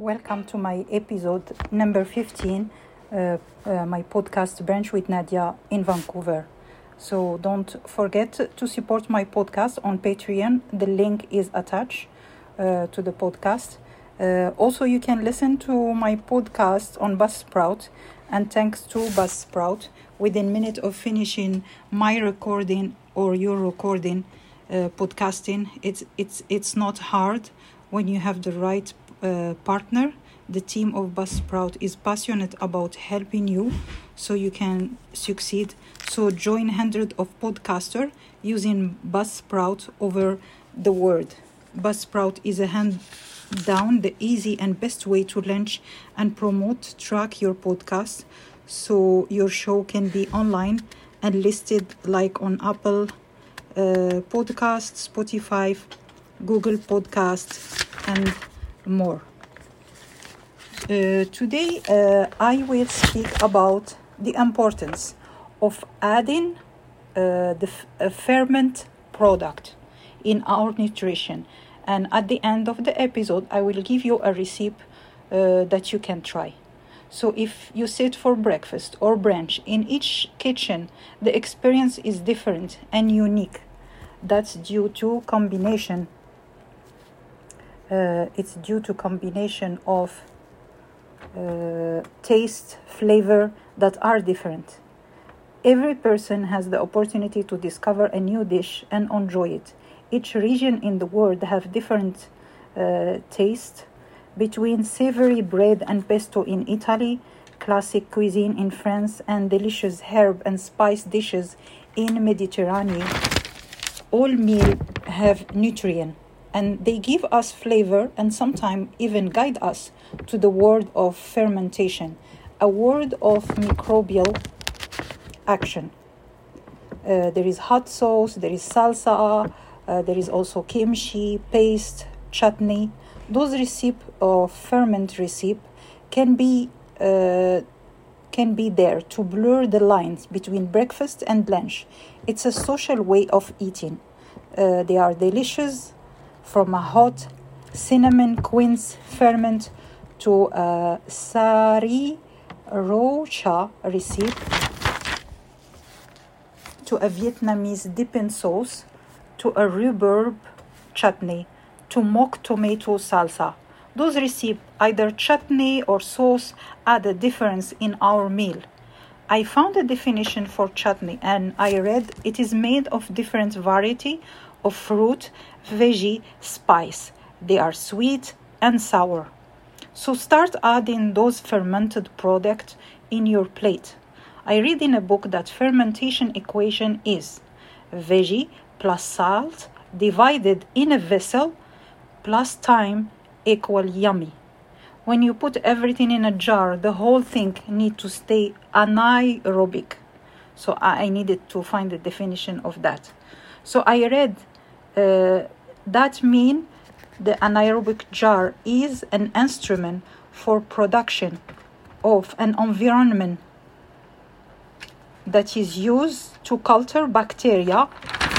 Welcome to my episode number 15, uh, uh, my podcast Branch with Nadia in Vancouver. So don't forget to support my podcast on Patreon. The link is attached uh, to the podcast. Uh, also, you can listen to my podcast on Buzzsprout. And thanks to Buzzsprout, within minute of finishing my recording or your recording, uh, podcasting, it's it's it's not hard when you have the right uh, partner. The team of Buzzsprout is passionate about helping you so you can succeed. So join hundreds of podcasters using Buzzsprout over the world. Buzzsprout is a hand down the easy and best way to launch and promote track your podcast so your show can be online and listed like on Apple uh, Podcasts, Spotify, Google Podcasts, and more. Uh, today, uh, I will speak about the importance of adding uh, the ferment product in our nutrition. And at the end of the episode, I will give you a recipe uh, that you can try. So, if you sit for breakfast or brunch in each kitchen, the experience is different and unique. That's due to combination uh, it's due to combination of uh, taste flavor that are different. Every person has the opportunity to discover a new dish and enjoy it. Each region in the world have different uh, taste. Between savory bread and pesto in italy classic cuisine in france and delicious herb and spice dishes in mediterranean all meal have nutrient and they give us flavor and sometimes even guide us to the world of fermentation, a world of microbial action. Uh, there is hot sauce, there is salsa, uh, there is also kimchi, paste, chutney. Those recipes or ferment recipe can be uh, can be there to blur the lines between breakfast and lunch. It's a social way of eating. Uh, they are delicious, from a hot cinnamon quince ferment to a sari rocha recipe to a Vietnamese dipping sauce to a rhubarb chutney to mock tomato salsa. Those recipes, either chutney or sauce, add a difference in our meal. I found a definition for chutney and I read it is made of different variety of fruit, veggie, spice. They are sweet and sour. So start adding those fermented products in your plate. I read in a book that fermentation equation is veggie plus salt divided in a vessel plus time equal yummy. When you put everything in a jar, the whole thing need to stay anaerobic. So I needed to find the definition of that. So I read that mean the anaerobic jar is an instrument for production of an environment that is used to culture bacteria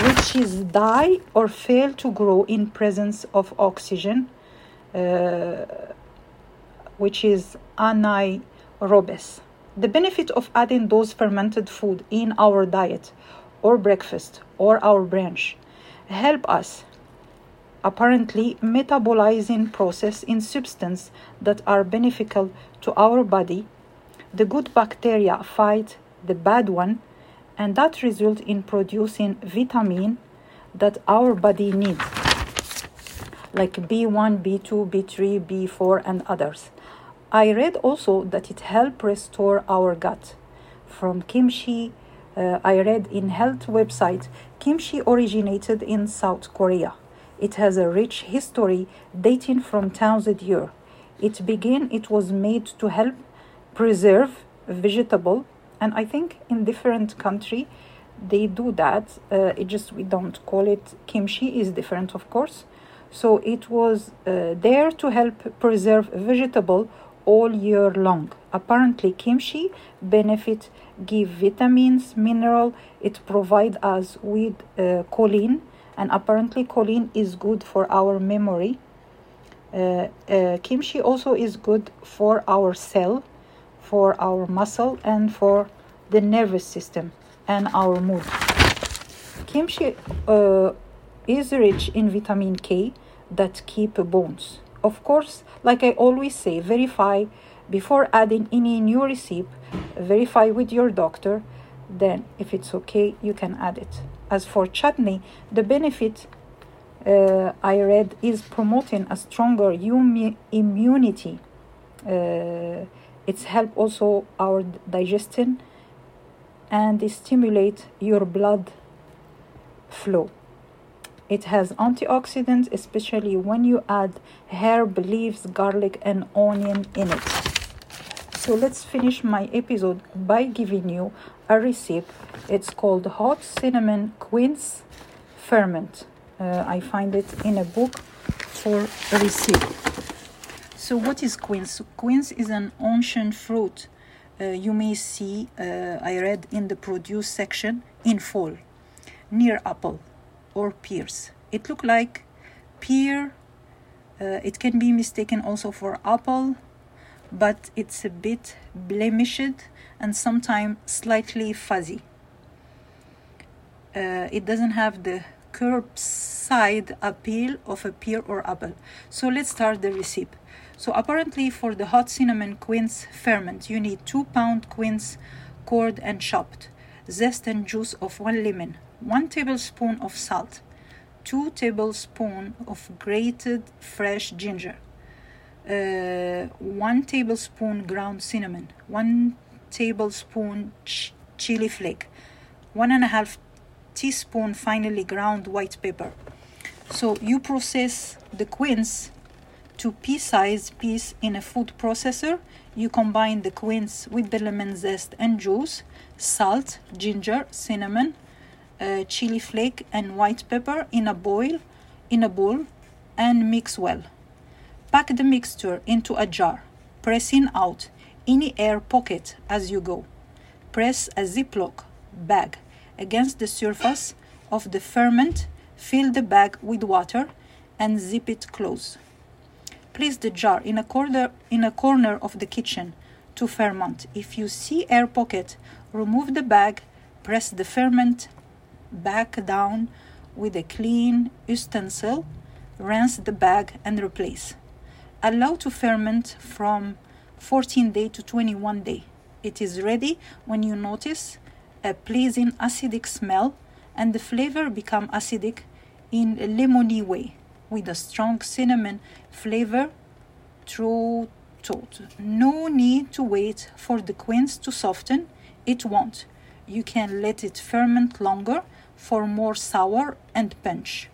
which is die or fail to grow in presence of oxygen uh, which is anaerobes. The benefit of adding those fermented food in our diet or breakfast or our branch help us. Apparently metabolizing process in substance that are beneficial to our body the good bacteria fight the bad one and that result in producing vitamin that our body needs like b1 b2 b3 b4 and others. I read also that it help restore our gut from kimchi uh, I read in health website, kimchi originated in South Korea. It has a rich history dating from thousand year. It began, it was made to help preserve vegetable, and I think in different country they do that. Uh, it just we don't call it kimchi is different, of course. So it was uh, there to help preserve vegetable all year long. Apparently, kimchi benefit give vitamins, mineral. It provide us with uh, choline, and apparently choline is good for our memory. uh, uh, kimchi also is good for our cell, for our muscle, and for the nervous system and our mood. Kimchi uh, is rich in vitamin K that keep bones. Of course, like I always say, verify before adding any new recipe, verify with your doctor. Then, if it's okay, you can add it. As for chutney, the benefit uh, I read is promoting a stronger umi- immunity. Uh, it's help also our digestion and stimulate your blood flow. It has antioxidants, especially when you add herb leaves, garlic, and onion in it. So let's finish my episode by giving you a recipe. It's called hot cinnamon quince ferment. Uh, I find it in a book for recipe. So, what is quince? Quince is an ancient fruit. Uh, you may see, uh, I read in the produce section, in fall, near apple or pears. It look like pear. Uh, it can be mistaken also for apple, but it's a bit blemished and sometimes slightly fuzzy. Uh, it doesn't have the curbside appeal of a pear or apple. So let's start the recipe. So apparently for the hot cinnamon quince ferment, you need 2 pound quince cored and chopped, zest and juice of 1 lemon, 1 tablespoon of salt, 2 tablespoons of grated fresh ginger, uh, 1 tablespoon ground cinnamon, 1 tablespoon ch- chili flake, 1.5 teaspoon finely ground white pepper. So you process the quince to pea-sized piece in a food processor. You combine the quince with the lemon zest and juice, salt, ginger, cinnamon, uh, chili flake, and white pepper in a boil, in a bowl, and mix well. Pack the mixture into a jar, pressing out any air pocket as you go. Press a Ziploc bag against the surface of the ferment, fill the bag with water, and zip it close. Place the jar in a corner in a corner of the kitchen to ferment. If you see air pocket, remove the bag, press the ferment back down with a clean utensil, rinse the bag and replace. Allow to ferment from 14 day to 21 day. It is ready when you notice a pleasing acidic smell and the flavor become acidic in a lemony way with a strong cinnamon flavor through. No need to wait for the quince to soften. It won't. You can let it ferment longer for more sour and punch.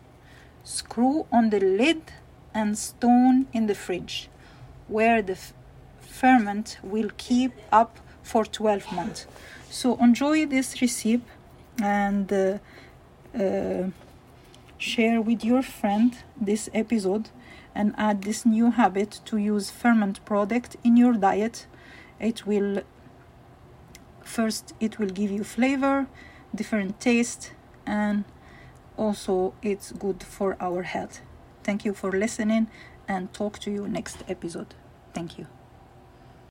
Screw on the lid and stone in the fridge, where the f- ferment will keep up for 12 months. So enjoy this recipe and uh, uh, share with your friend this episode and add this new habit to use ferment product in your diet. It will first it will give you flavor, different taste and also it's good for our health. Thank you for listening and talk to you next episode. Thank you.